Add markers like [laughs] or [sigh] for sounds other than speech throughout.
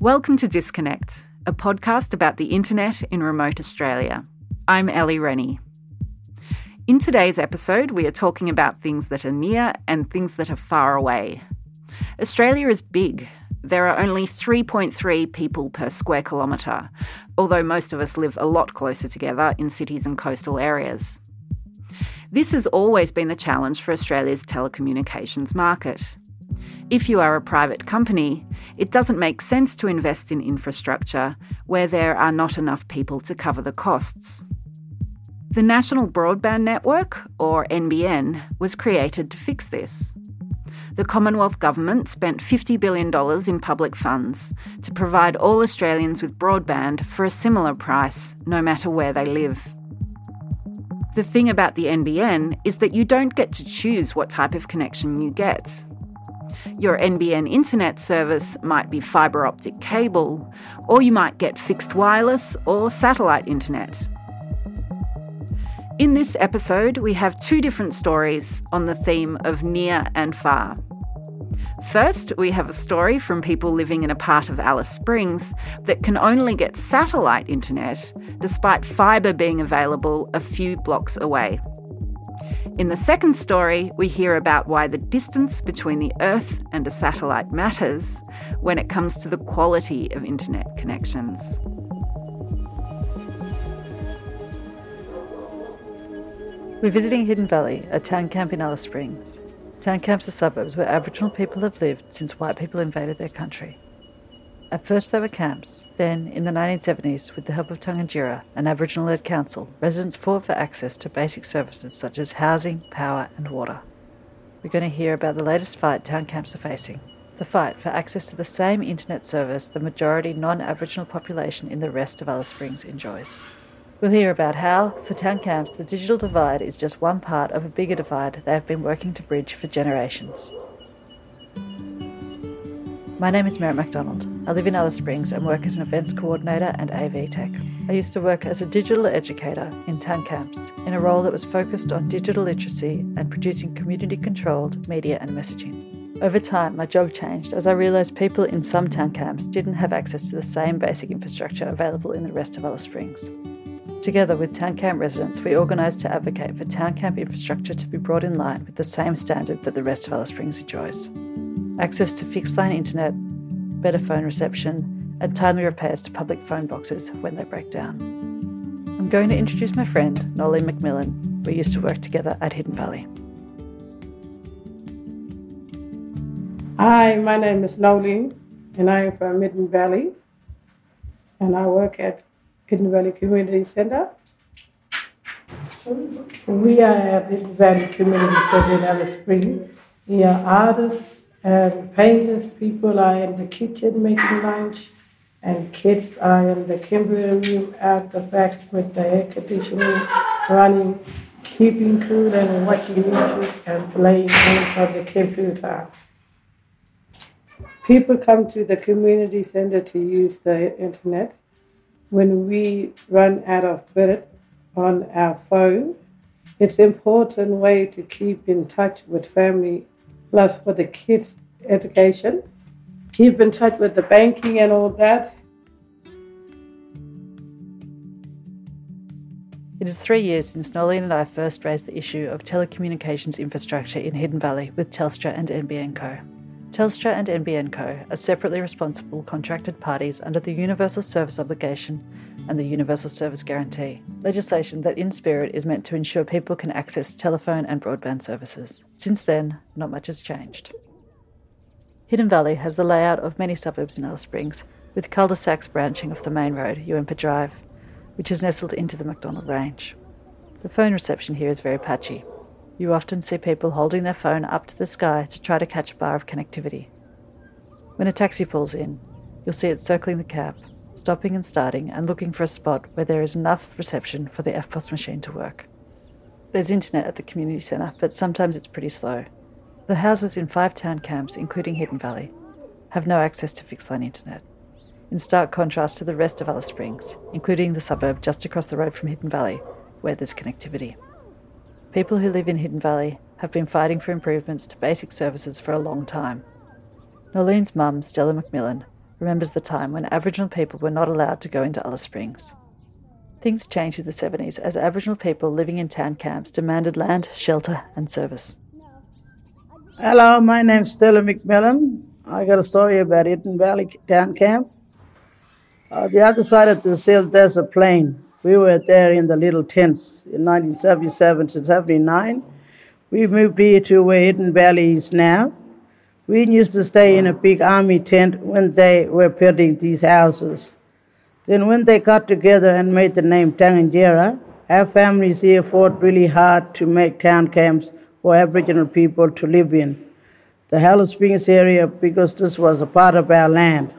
Welcome to Disconnect, a podcast about the internet in remote Australia. I'm Ellie Rennie. In today's episode, we are talking about things that are near and things that are far away. Australia is big. There are only 3.3 people per square kilometre, although most of us live a lot closer together in cities and coastal areas. This has always been the challenge for Australia's telecommunications market. If you are a private company, it doesn't make sense to invest in infrastructure where there are not enough people to cover the costs. The National Broadband Network, or NBN, was created to fix this. The Commonwealth Government spent $50 billion in public funds to provide all Australians with broadband for a similar price, no matter where they live. The thing about the NBN is that you don't get to choose what type of connection you get. Your NBN internet service might be fibre optic cable, or you might get fixed wireless or satellite internet. In this episode, we have two different stories on the theme of near and far. First, we have a story from people living in a part of Alice Springs that can only get satellite internet despite fibre being available a few blocks away. In the second story, we hear about why the distance between the Earth and a satellite matters when it comes to the quality of internet connections. We're visiting Hidden Valley, a town camp in Alice Springs. Town camps are suburbs where Aboriginal people have lived since white people invaded their country. At first, there were camps. Then, in the 1970s, with the help of Tangentyere, an Aboriginal led council, residents fought for access to basic services such as housing, power, and water. We're going to hear about the latest fight town camps are facing the fight for access to the same internet service the majority non Aboriginal population in the rest of Alice Springs enjoys. We'll hear about how, for town camps, the digital divide is just one part of a bigger divide they have been working to bridge for generations. My name is Meret MacDonald. I live in Alice Springs and work as an events coordinator and AV tech. I used to work as a digital educator in town camps in a role that was focused on digital literacy and producing community controlled media and messaging. Over time, my job changed as I realised people in some town camps didn't have access to the same basic infrastructure available in the rest of Alice Springs. Together with town camp residents, we organised to advocate for town camp infrastructure to be brought in line with the same standard that the rest of Alice Springs enjoys access to fixed line internet, better phone reception, and timely repairs to public phone boxes when they break down. I'm going to introduce my friend, Noeleen McMillan. We used to work together at Hidden Valley. Hi, my name is Noeleen, and I am from Hidden Valley, and I work at Hidden Valley Community Center. We are at Hidden Valley Community Center in Alice Springs. We are artists, and painters people are in the kitchen making lunch, and kids are in the computer room at the back with the air conditioning running, keeping cool and watching music and playing games on the computer. People come to the community center to use the internet. When we run out of bit on our phone, it's important way to keep in touch with family plus for the kids' education. Keep in touch with the banking and all that. It is three years since Noeleen and I first raised the issue of telecommunications infrastructure in Hidden Valley with Telstra and NBN Co. Telstra and NBN Co. are separately responsible contracted parties under the Universal Service Obligation and the Universal Service Guarantee, legislation that in spirit is meant to ensure people can access telephone and broadband services. Since then, not much has changed. Hidden Valley has the layout of many suburbs in Alice Springs, with cul-de-sacs branching off the main road, Uwempa Drive, which is nestled into the MacDonnell Range. The phone reception here is very patchy. You often see people holding their phone up to the sky to try to catch a bar of connectivity. When a taxi pulls in, you'll see it circling the cab, stopping and starting and looking for a spot where there is enough reception for the EFTPOS machine to work. There's internet at the community centre, but sometimes it's pretty slow. The houses in five town camps, including Hidden Valley, have no access to fixed line internet, in stark contrast to the rest of Alice Springs, including the suburb just across the road from Hidden Valley, where there's connectivity. People who live in Hidden Valley have been fighting for improvements to basic services for a long time. Noeleen's mum, Stella McMillan, remembers the time when Aboriginal people were not allowed to go into Alice Springs. Things changed in the 70s as Aboriginal people living in town camps demanded land, shelter, and service. Hello, my name's Stella McMillan. I got a story about Hidden Valley Town Camp. Uh, the other side of the Seal Desert Plain. We were there in the little tents in 1977 to 79. We moved here to where Hidden Valley is now. We used to stay in a big army tent when they were building these houses. Then, when they got together and made the name Tangentyere, our families here fought really hard to make town camps for Aboriginal people to live in. The Alice Springs area because this was a part of our land.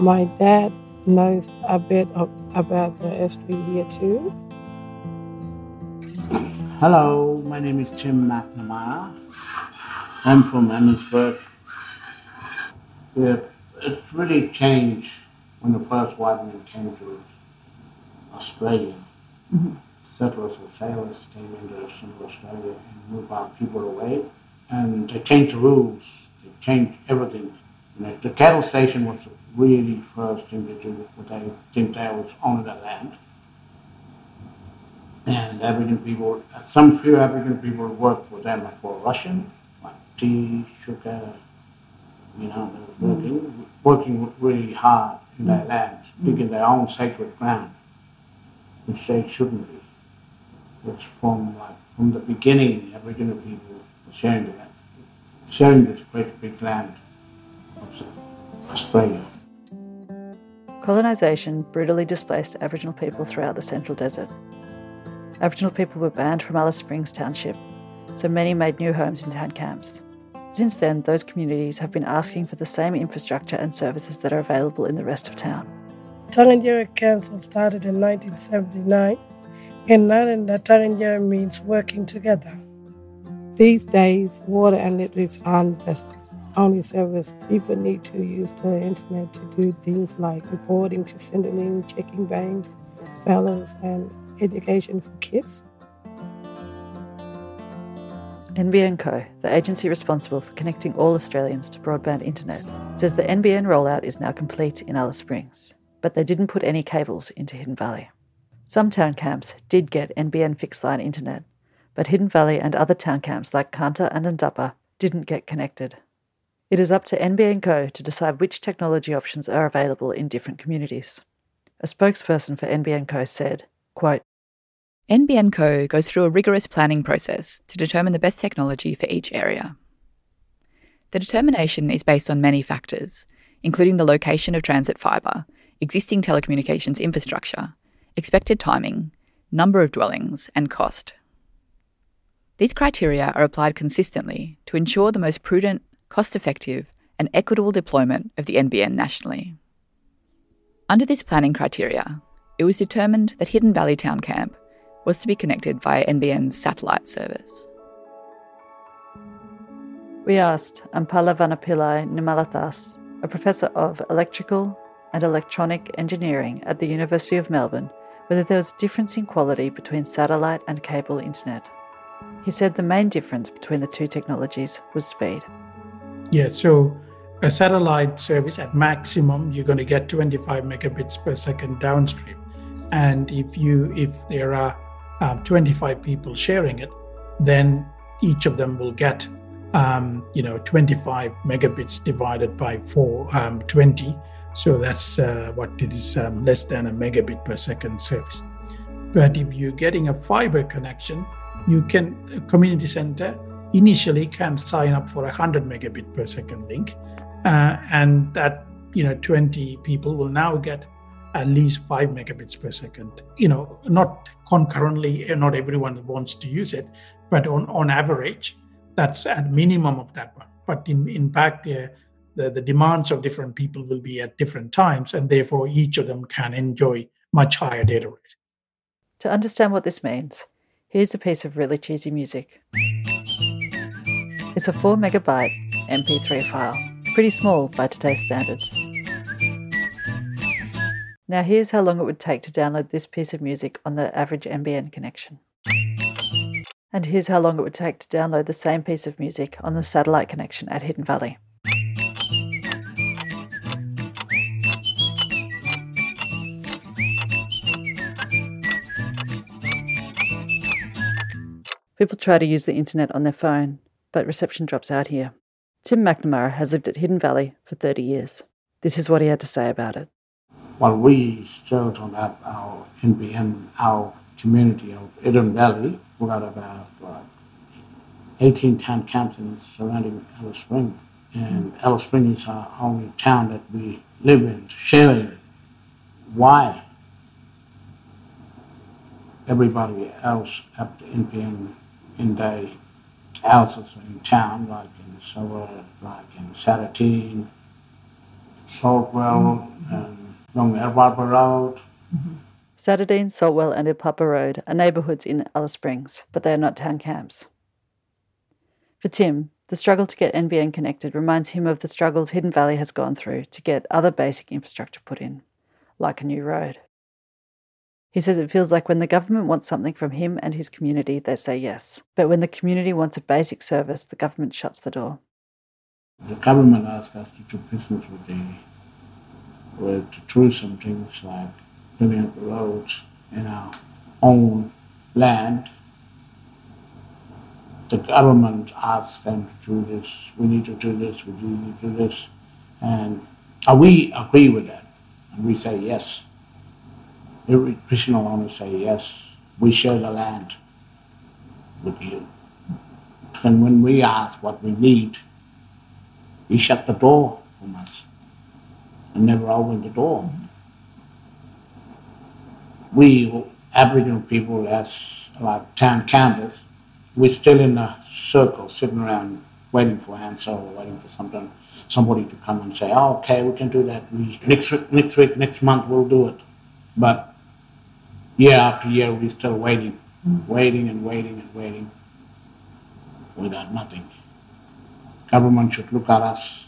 My dad knows a bit of, about the here too. Hello, my name is Tim McNamara. I'm from Hermannsburg. It, it really changed when the first white men came to Australia. Mm-hmm. Settlers or sailors came into Central Australia and moved our people away. And they changed the rules, they changed everything. You know, the cattle station was the really first thing to do, but I think that was on the land. And Aboriginal people, some few Aboriginal people worked for them, like for Russian, like tea, sugar, you know, they were working, mm. working really hard in their mm. land, digging their own sacred ground, which they shouldn't be. It's from like from the beginning, the Aboriginal people were sharing the land, sharing this great big land of Australia. Colonisation brutally displaced Aboriginal people throughout the Central Desert. Aboriginal people were banned from Alice Springs Township, so many made new homes in town camps. Since then, those communities have been asking for the same infrastructure and services that are available in the rest of town. Tangentyere Council started in 1979. In Arrernte, Tangentyere means working together. These days, water and electric aren't the only service. People need to use the internet to do things like reporting to Centrelink, checking banks, balance, and education for kids. NBN Co, the agency responsible for connecting all Australians to broadband internet, says the NBN rollout is now complete in Alice Springs, but they didn't put any cables into Hidden Valley. Some town camps did get NBN fixed line internet, but Hidden Valley and other town camps like Kanta and Ndapa didn't get connected. It is up to NBN Co to decide which technology options are available in different communities. A spokesperson for NBN Co said, quote, NBN Co goes through a rigorous planning process to determine the best technology for each area. The determination is based on many factors, including the location of transit fibre, existing telecommunications infrastructure, expected timing, number of dwellings, and cost. These criteria are applied consistently to ensure the most prudent cost effective, and equitable deployment of the NBN nationally. Under this planning criteria, it was determined that Hidden Valley Town Camp was to be connected via NBN's satellite service. We asked Ampala Vanapillai Nimalathas, a professor of electrical and electronic engineering at the University of Melbourne, whether there was a difference in quality between satellite and cable internet. He said the main difference between the two technologies was speed. Yeah, so a satellite service at maximum, you're going to get 25 megabits per second downstream. And if you if there are um, 25 people sharing it, then each of them will get um, you know 25 megabits divided by 4 um, 20 so that's uh, what it is um, less than a megabit per second service. But if you're getting a fiber connection you can community center initially can sign up for a 100 megabit per second link uh, and that you know 20 people will now get at least 5 megabits per second. You know not concurrently eh, not everyone wants to use it but on, on average that's at minimum of that one. But in, in fact the, the demands of different people will be at different times and therefore each of them can enjoy much higher data rate to understand what this means here's a piece of really cheesy music. It's a 4 megabyte MP3 file, pretty small by today's standards. Now, here's how long it would take to download this piece of music on the average NBN connection. And here's how long it would take to download the same piece of music on the satellite connection at Hidden Valley. People try to use the internet on their phone, but reception drops out here. Tim McNamara has lived at Hidden Valley for 30 years. This is what he had to say about it. Well, we still don't our NBN, our community of Eden Valley. We got about what, 18 town in surrounding Alice Springs. And Alice Springs is our only town that we live in, sharing. Why? Everybody else have the NBN in their houses in town, like in the suburb, like in Saratine, Saltwell, and Edward Road. Mm-hmm. Sadadeen, Saltwell, and Ilparpa Road are neighbourhoods in Alice Springs, but they are not town camps. For Tim, the struggle to get NBN connected reminds him of the struggles Hidden Valley has gone through to get other basic infrastructure put in, like a new road. He says it feels like when the government wants something from him and his community, they say yes. But when the community wants a basic service, the government shuts the door. The government asks us to do business with the with to do some things like building up the roads in our own land. The government asks them to do this. We need to do this. We need to do this, and uh, we agree with that, and we say yes. The original owners say yes. We share the land with you. And when we ask what we need, he shut the door from us and never opened the door. We Aboriginal people, as like town counters, we're still in a circle, sitting around waiting for answer or waiting for something, somebody to come and say, "Oh, okay, we can do that. We next week, next week, next month, we'll do it." But year after year, we're still waiting, waiting and waiting and waiting, without nothing government should look at us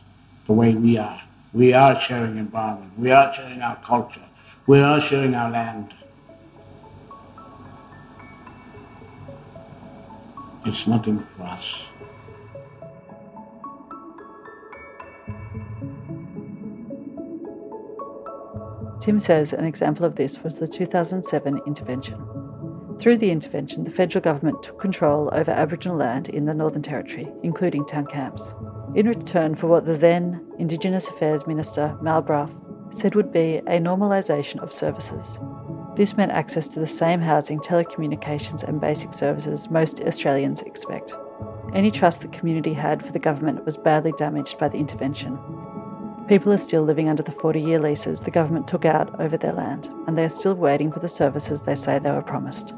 the way we are. We are sharing environment. We are sharing our culture. We are sharing our land. It's nothing for us. Tim says an example of this was the 2007 intervention. Through the intervention, the federal government took control over Aboriginal land in the Northern Territory, including town camps, in return for what the then Indigenous Affairs Minister, Mal Brough, said would be a normalisation of services. This meant access to the same housing, telecommunications, and basic services most Australians expect. Any trust the community had for the government was badly damaged by the intervention. People are still living under the 40 year leases the government took out over their land, and they are still waiting for the services they say they were promised.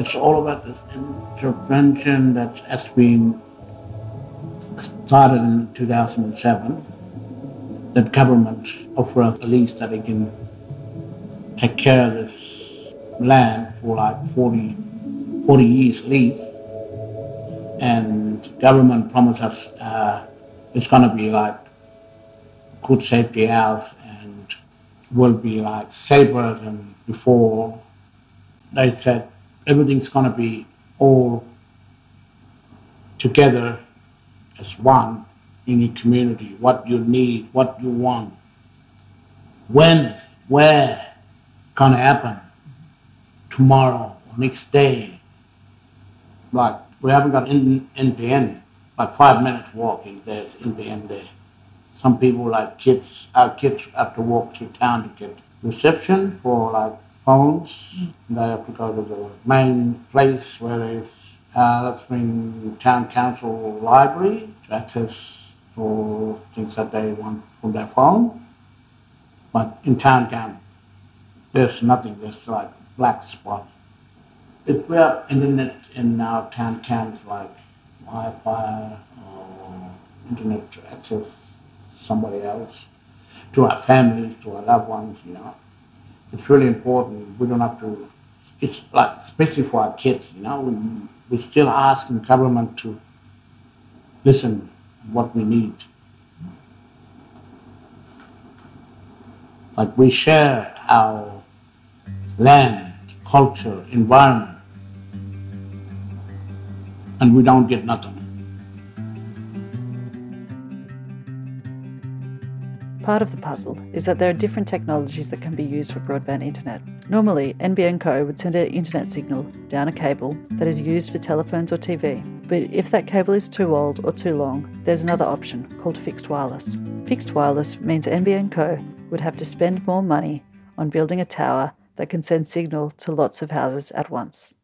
It's all about this intervention that has been started in 2007. That government offer us a lease that they can take care of this land for like 40, 40 years lease. And government promised us uh, it's going to be like good safety house and will be like safer than before. They said everything's going to be all together as one in your community, what you need, what you want, when, where, to happen, tomorrow, or next day. Like, we haven't got N- NBN, like five minutes walking, there's NBN there. Some people, like kids, our kids have to walk to town to get reception for like phones. They have to go to the main place where there's uh, that's been town council library to access for things that they want from their phone. But in town camp, there's nothing. There's like black spot. If we have internet in our town camps, like Wi-Fi or internet to access somebody else, to our families, to our loved ones, you know, it's really important. We don't have to. It's like especially for our kids, you know, we, we're still asking government to listen what we need. Like we share our land, culture, environment, and we don't get nothing. Part of the puzzle is that there are different technologies that can be used for broadband internet. Normally, NBN Co would send an internet signal down a cable that is used for telephones or TV. But if that cable is too old or too long, there's another option called fixed wireless. Fixed wireless means NBN Co would have to spend more money on building a tower that can send signal to lots of houses at once.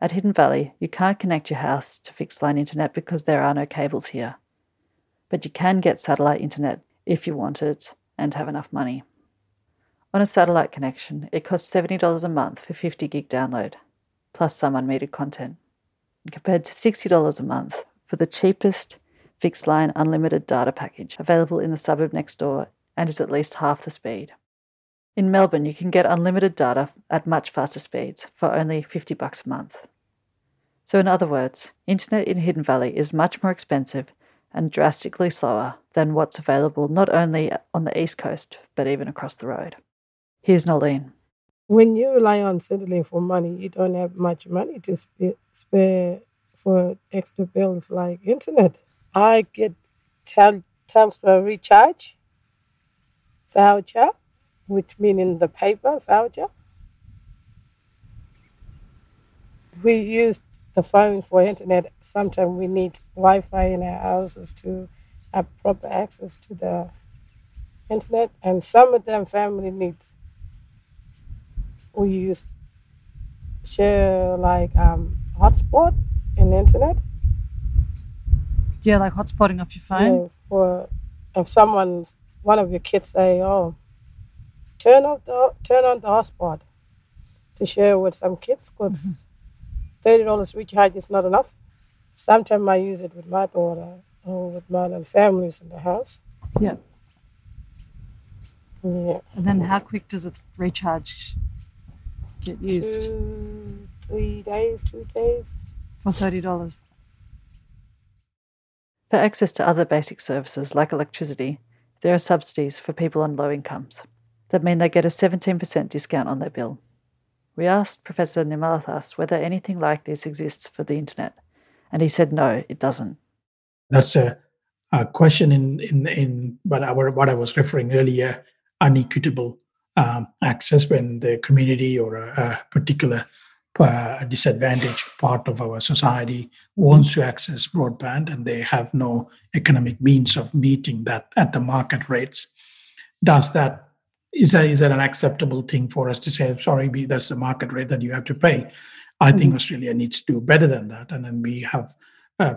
At Hidden Valley, you can't connect your house to fixed line internet because there are no cables here. But you can get satellite internet if you want it and have enough money. On a satellite connection, it costs $70 a month for 50 gig download, plus some unmetered content compared to $60 a month for the cheapest fixed line unlimited data package available in the suburb next door and is at least half the speed. In Melbourne, you can get unlimited data at much faster speeds for only 50 bucks a month. So in other words, internet in Hidden Valley is much more expensive and drastically slower than what's available not only on the east coast but even across the road. Here's Noeleen. When you rely on Centrelink for money, you don't have much money to sp- spare for extra bills like internet. I get tel- Telstra recharge voucher, which means the paper voucher. We use the phone for internet. Sometimes we need Wi-Fi in our houses to have proper access to the internet, and some of them family needs we use share like um, hotspot and internet. Yeah, like hotspotting off your phone. Yeah, for if someone, one of your kids say, "Oh, turn off the turn on the hotspot," to share with some kids, because mm-hmm. thirty dollars recharge is not enough. Sometimes I use it with my daughter or with my little families in the house. Yeah. Yeah. And then, how quick does it recharge? get used? Two, three days, two days. For $30. For access to other basic services like electricity, there are subsidies for people on low incomes that mean they get a 17% discount on their bill. We asked Professor Nirmalathas whether anything like this exists for the internet, and he said no, it doesn't. That's a, a question in, in, in what, I, what I was referring earlier unequitable um, access when the community or a, a particular uh, disadvantaged part of our society wants to access broadband and they have no economic means of meeting that at the market rates. Does that is that is that an acceptable thing for us to say? Sorry, that's the market rate that you have to pay. I think Australia needs to do better than that, and then we have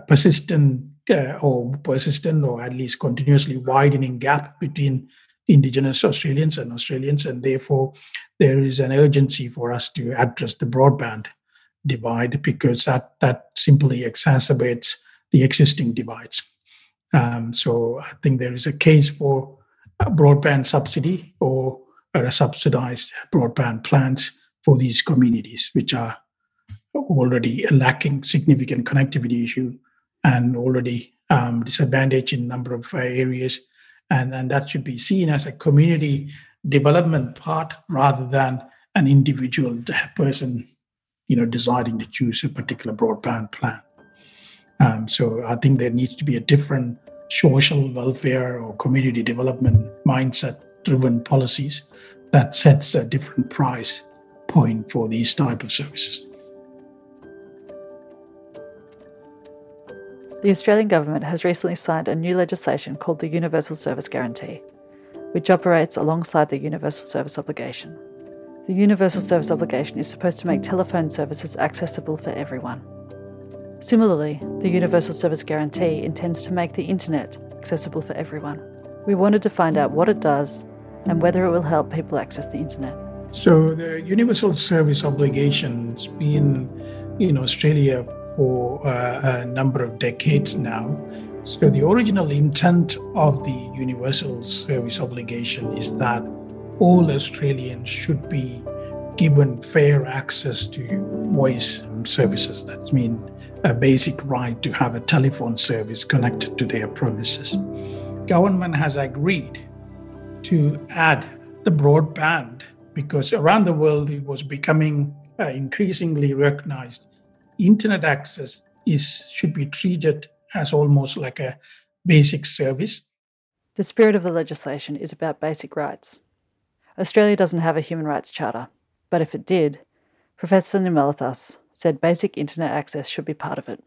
persistent uh, or persistent or at least continuously widening gap between Indigenous Australians and Australians, and therefore there is an urgency for us to address the broadband divide because that that simply exacerbates the existing divides. Um, so I think there is a case for a broadband subsidy or a subsidized broadband plans for these communities, which are already lacking significant connectivity issue and already um, disadvantaged in a number of uh, areas. And, and that should be seen as a community development part rather than an individual person you know deciding to choose a particular broadband plan. Um, so i think there needs to be a different social welfare or community development mindset driven policies that sets a different price point for these type of services The Australian Government has recently signed a new legislation called the Universal Service Guarantee, which operates alongside the Universal Service Obligation. The Universal Service Obligation is supposed to make telephone services accessible for everyone. Similarly, the Universal Service Guarantee intends to make the internet accessible for everyone. We wanted to find out what it does and whether it will help people access the internet. So the Universal Service Obligation's been in Australia for uh, a number of decades now. So, the original intent of the universal service obligation is that all Australians should be given fair access to voice services. That means a basic right to have a telephone service connected to their premises. Government has agreed to add the broadband because around the world it was becoming uh, increasingly recognized internet access is should be treated as almost like a basic service. The spirit of the legislation is about basic rights. Australia doesn't have a human rights charter, but if it did, Professor Nirmalathas said basic internet access should be part of it.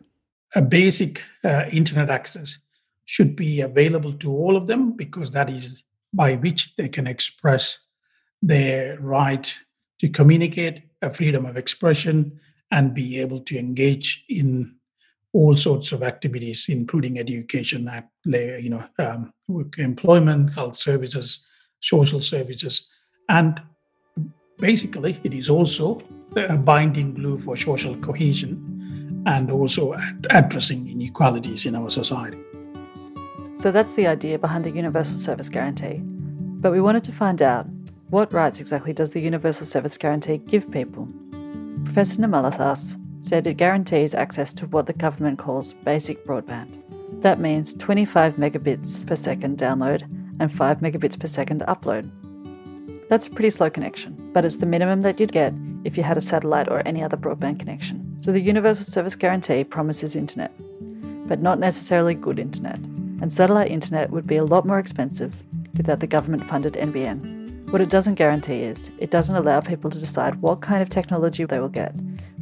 A basic uh, internet access should be available to all of them because that is by which they can express their right to communicate, a freedom of expression, and be able to engage in all sorts of activities, including education, you know, um, employment, health services, social services, and basically, it is also a binding glue for social cohesion and also addressing inequalities in our society. So that's the idea behind the Universal Service Guarantee. But we wanted to find out what rights exactly does the Universal Service Guarantee give people? Professor Nirmalathas said it guarantees access to what the government calls basic broadband. That means 25 megabits per second download and 5 megabits per second upload. That's a pretty slow connection, but it's the minimum that you'd get if you had a satellite or any other broadband connection. So the Universal Service Guarantee promises internet, but not necessarily good internet. And satellite internet would be a lot more expensive without the government funded NBN. What it doesn't guarantee is it doesn't allow people to decide what kind of technology they will get,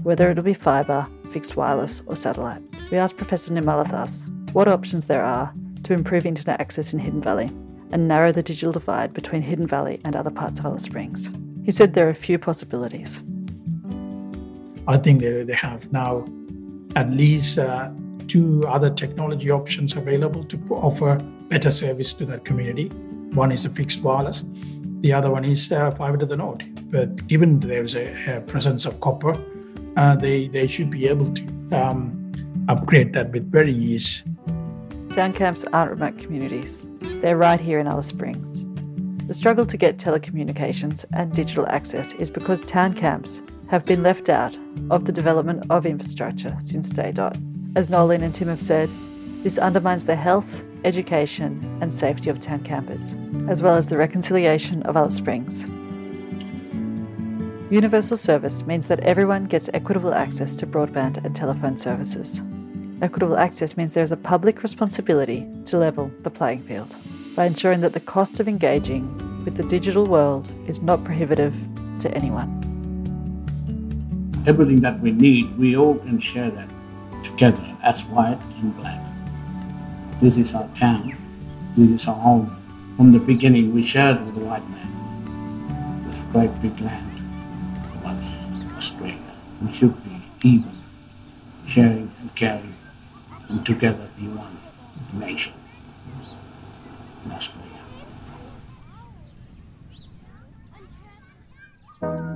whether it'll be fibre, fixed wireless, or satellite. We asked Professor Nirmalathas what options there are to improve internet access in Hidden Valley and narrow the digital divide between Hidden Valley and other parts of Alice Springs. He said there are a few possibilities. I think they, they have now at least uh, two other technology options available to offer better service to that community. One is a fixed wireless, the other one is uh, fiber to the node. But given there's a, a presence of copper, uh, they, they should be able to um, upgrade that with very ease. Town camps aren't remote communities. They're right here in Alice Springs. The struggle to get telecommunications and digital access is because town camps have been left out of the development of infrastructure since day dot. As Noeleen and Tim have said, this undermines the health, education, and safety of town campers, as well as the reconciliation of Alice Springs. Universal service means that everyone gets equitable access to broadband and telephone services. Equitable access means there is a public responsibility to level the playing field by ensuring that the cost of engaging with the digital world is not prohibitive to anyone. Everything that we need, we all can share that together as white and black. This is our town. This is our home. From the beginning, we shared with the white man. This great big land was Australia. We should be even, sharing and caring, and together be one nation in Australia.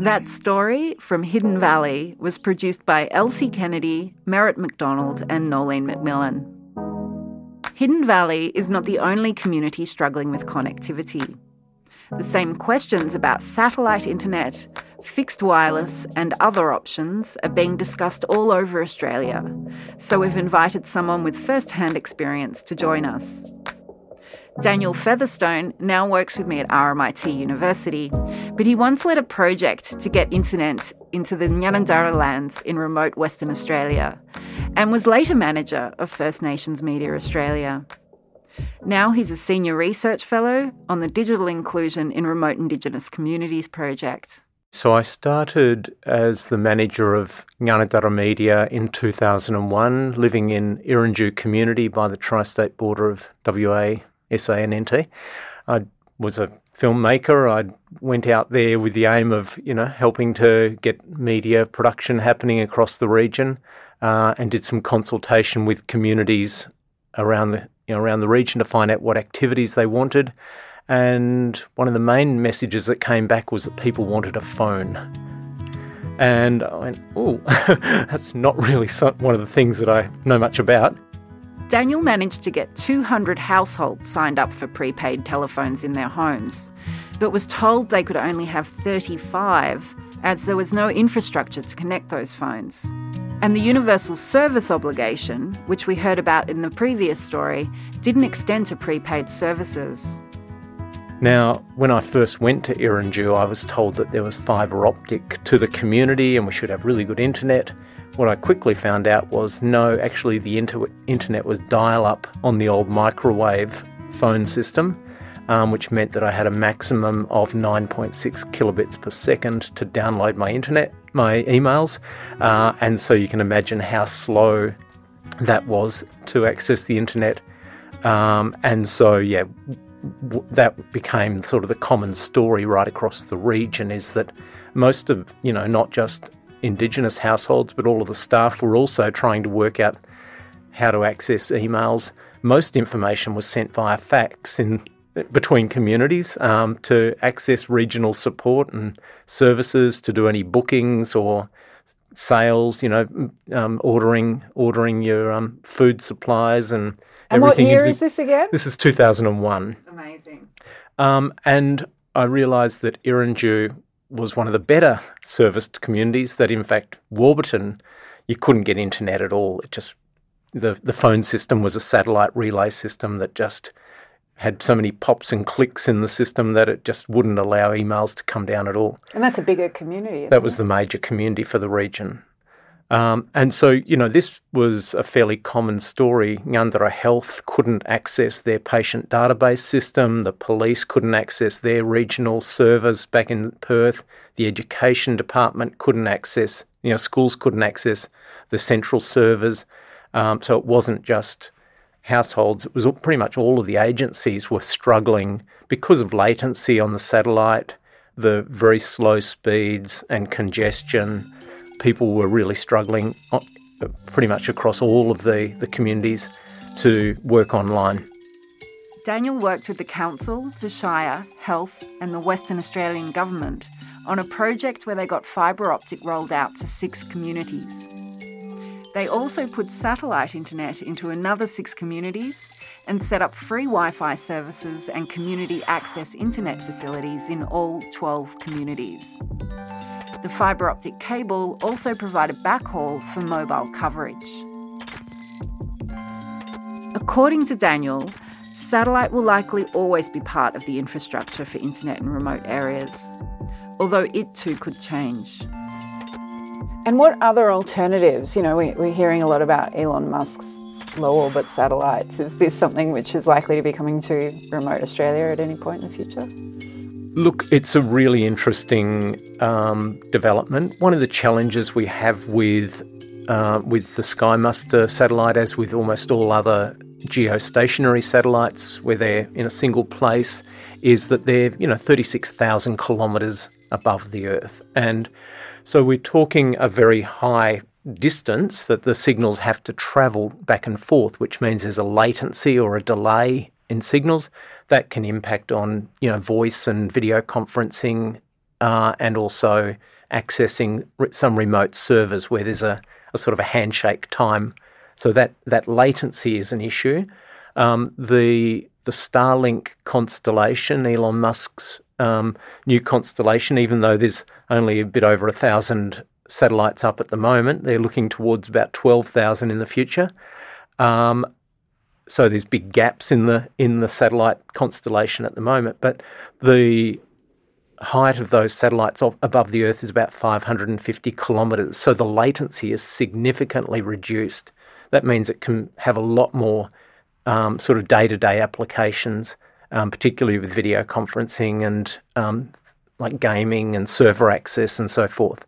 That story from Hidden Valley was produced by Else Kennedy, Meret MacDonald, and Noeleen McMillan. Hidden Valley is not the only community struggling with connectivity. The same questions about satellite internet, fixed wireless, and other options are being discussed all over Australia, so we've invited someone with first hand experience to join us. Daniel Featherstone now works with me at RMIT University, but he once led a project to get internet into the Ngaanyatjarra lands in remote Western Australia and was later manager of First Nations Media Australia. Now he's a senior research fellow on the Digital Inclusion in Remote Indigenous Communities project. So I started as the manager of Ngaanyatjarra Media in 2001, living in Irrunytju community by the tri-state border of WA SA and NT. I was a filmmaker. I went out there with the aim of, you know, helping to get media production happening across the region, uh, and did some consultation with communities around the you know, around the region to find out what activities they wanted. And one of the main messages that came back was that people wanted a phone. And I went, oh, [laughs] that's not really one of the things that I know much about. Daniel managed to get 200 households signed up for prepaid telephones in their homes, but was told they could only have 35 as there was no infrastructure to connect those phones. And the universal service obligation, which we heard about in the previous story, didn't extend to prepaid services. Now, when I first went to Irrunytju, I was told that there was fibre optic to the community and we should have really good internet. What I quickly found out was no, actually, the inter- internet was dial up on the old microwave phone system, um, which meant that I had a maximum of 9.6 kilobits per second to download my internet, my emails, uh, and so you can imagine how slow that was to access the internet. Um, and so, yeah, that became sort of the common story right across the region is that most of, you know, not just Indigenous households, but all of the staff were also trying to work out how to access emails. Most information was sent via fax in between communities um, to access regional support and services, to do any bookings or sales. You know, um, ordering ordering your um, food supplies and and what year is this again? This is two thousand and one. Amazing. Um, and I realised that Irrunytju was one of the better serviced communities. That in fact Warburton, you couldn't get internet at all. It just the the phone system was a satellite relay system that just had so many pops and clicks in the system that it just wouldn't allow emails to come down at all. And that's a bigger community. That was it? the major community for the region. Um, and so, you know, this was a fairly common story. Ngaanyatjarra Health couldn't access their patient database system. The police couldn't access their regional servers back in Perth. The education department couldn't access, you know, schools couldn't access the central servers. Um, so it wasn't just households, it was pretty much all of the agencies were struggling because of latency on the satellite, the very slow speeds and congestion people were really struggling uh, pretty much across all of the, the communities to work online. Daniel worked with the Council, the Shire, Health, and the Western Australian Government on a project where they got fibre optic rolled out to six communities. They also put satellite internet into another six communities and set up free Wi Fi services and community access internet facilities in all 12 communities. The fibre optic cable also provided backhaul for mobile coverage. According to Daniel, satellite will likely always be part of the infrastructure for internet in remote areas, although it too could change. And what other alternatives? You know, we, are hearing a lot about Elon Musk's low orbit satellites. Is this something which is likely to be coming to remote Australia at any point in the future? Look, it's a really interesting um, development. One of the challenges we have with uh, with the SkyMuster satellite, as with almost all other geostationary satellites, where they're in a single place, is that they're you know 36,000 kilometres above the Earth, and so we're talking a very high distance that the signals have to travel back and forth, which means there's a latency or a delay in signals that can impact on you know voice and video conferencing, uh, and also accessing some remote servers where there's a, a, sort of a handshake time. So that that latency is an issue. Um, the the Starlink constellation, Elon Musk's um, new constellation, even though there's only a bit over a thousand satellites up at the moment, they're looking towards about twelve thousand in the future. Um, so there's big gaps in the in the satellite constellation at the moment. But the height of those satellites above the Earth is about 550 kilometres. So the latency is significantly reduced. That means it can have a lot more um, sort of day to day applications, um, particularly with video conferencing and um, like gaming and server access and so forth.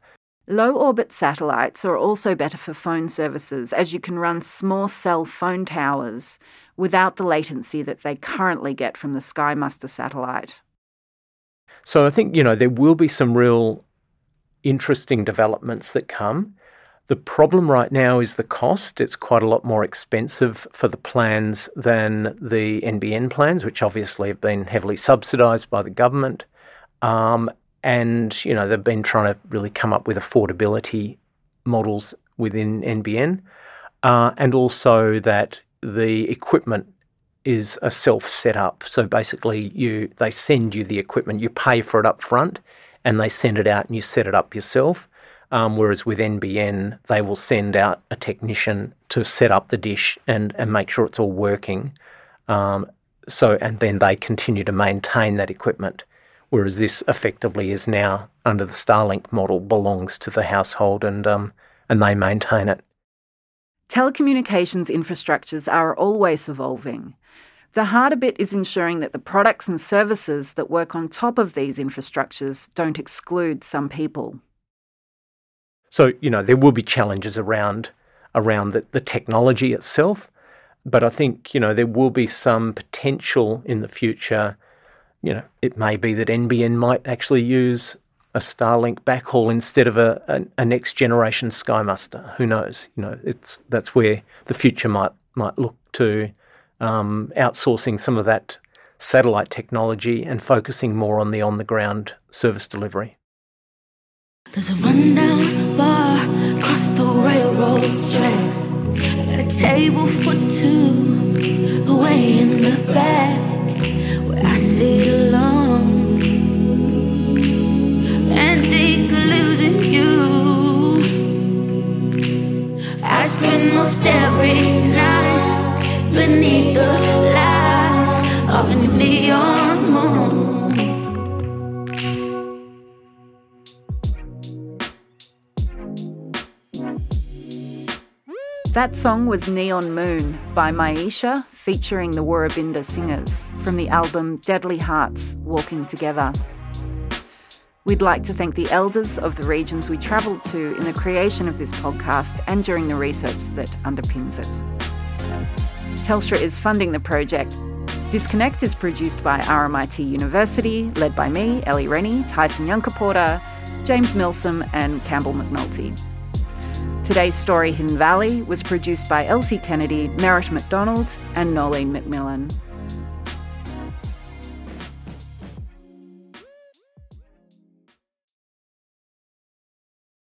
Low orbit satellites are also better for phone services as you can run small cell phone towers without the latency that they currently get from the SkyMuster satellite. So I think, you know, there will be some real interesting developments that come. The problem right now is the cost. It's quite a lot more expensive for the plans than the NBN plans, which obviously have been heavily subsidised by the government. Um, and you know they've been trying to really come up with affordability models within NBN, uh, and also that the equipment is a self setup. So basically, you they send you the equipment, you pay for it up front, and they send it out, and you set it up yourself. Um, whereas with NBN, they will send out a technician to set up the dish and, and make sure it's all working. Um, so and then they continue to maintain that equipment whereas this effectively is now under the Starlink model belongs to the household and um, and they maintain it. Telecommunications infrastructures are always evolving. The harder bit is ensuring that the products and services that work on top of these infrastructures don't exclude some people. So, you know, there will be challenges around around the, the technology itself, but I think, you know, there will be some potential in the future. You know, it may be that NBN might actually use a Starlink backhaul instead of a, a, a next generation SkyMuster. Who knows? You know, it's that's where the future might might look to um, outsourcing some of that satellite technology and focusing more on the on the ground service delivery. There's a rundown bar across the railroad tracks. Got a table for two away in the back That song was Neon Moon by Miiesha featuring the Woorabinda Singers from the album Deadly Hearts Walking Together. We'd like to thank the elders of the regions we travelled to in the creation of this podcast and during the research that underpins it. Telstra is funding the project. Disconnect is produced by RMIT University, led by me, Ellie Rennie, Tyson Yunkaporta, James Milsom, and Campbell McNulty. Today's story, Hidden Valley, was produced by Else Kennedy, Meret MacDonald, and Noeleen McMillan.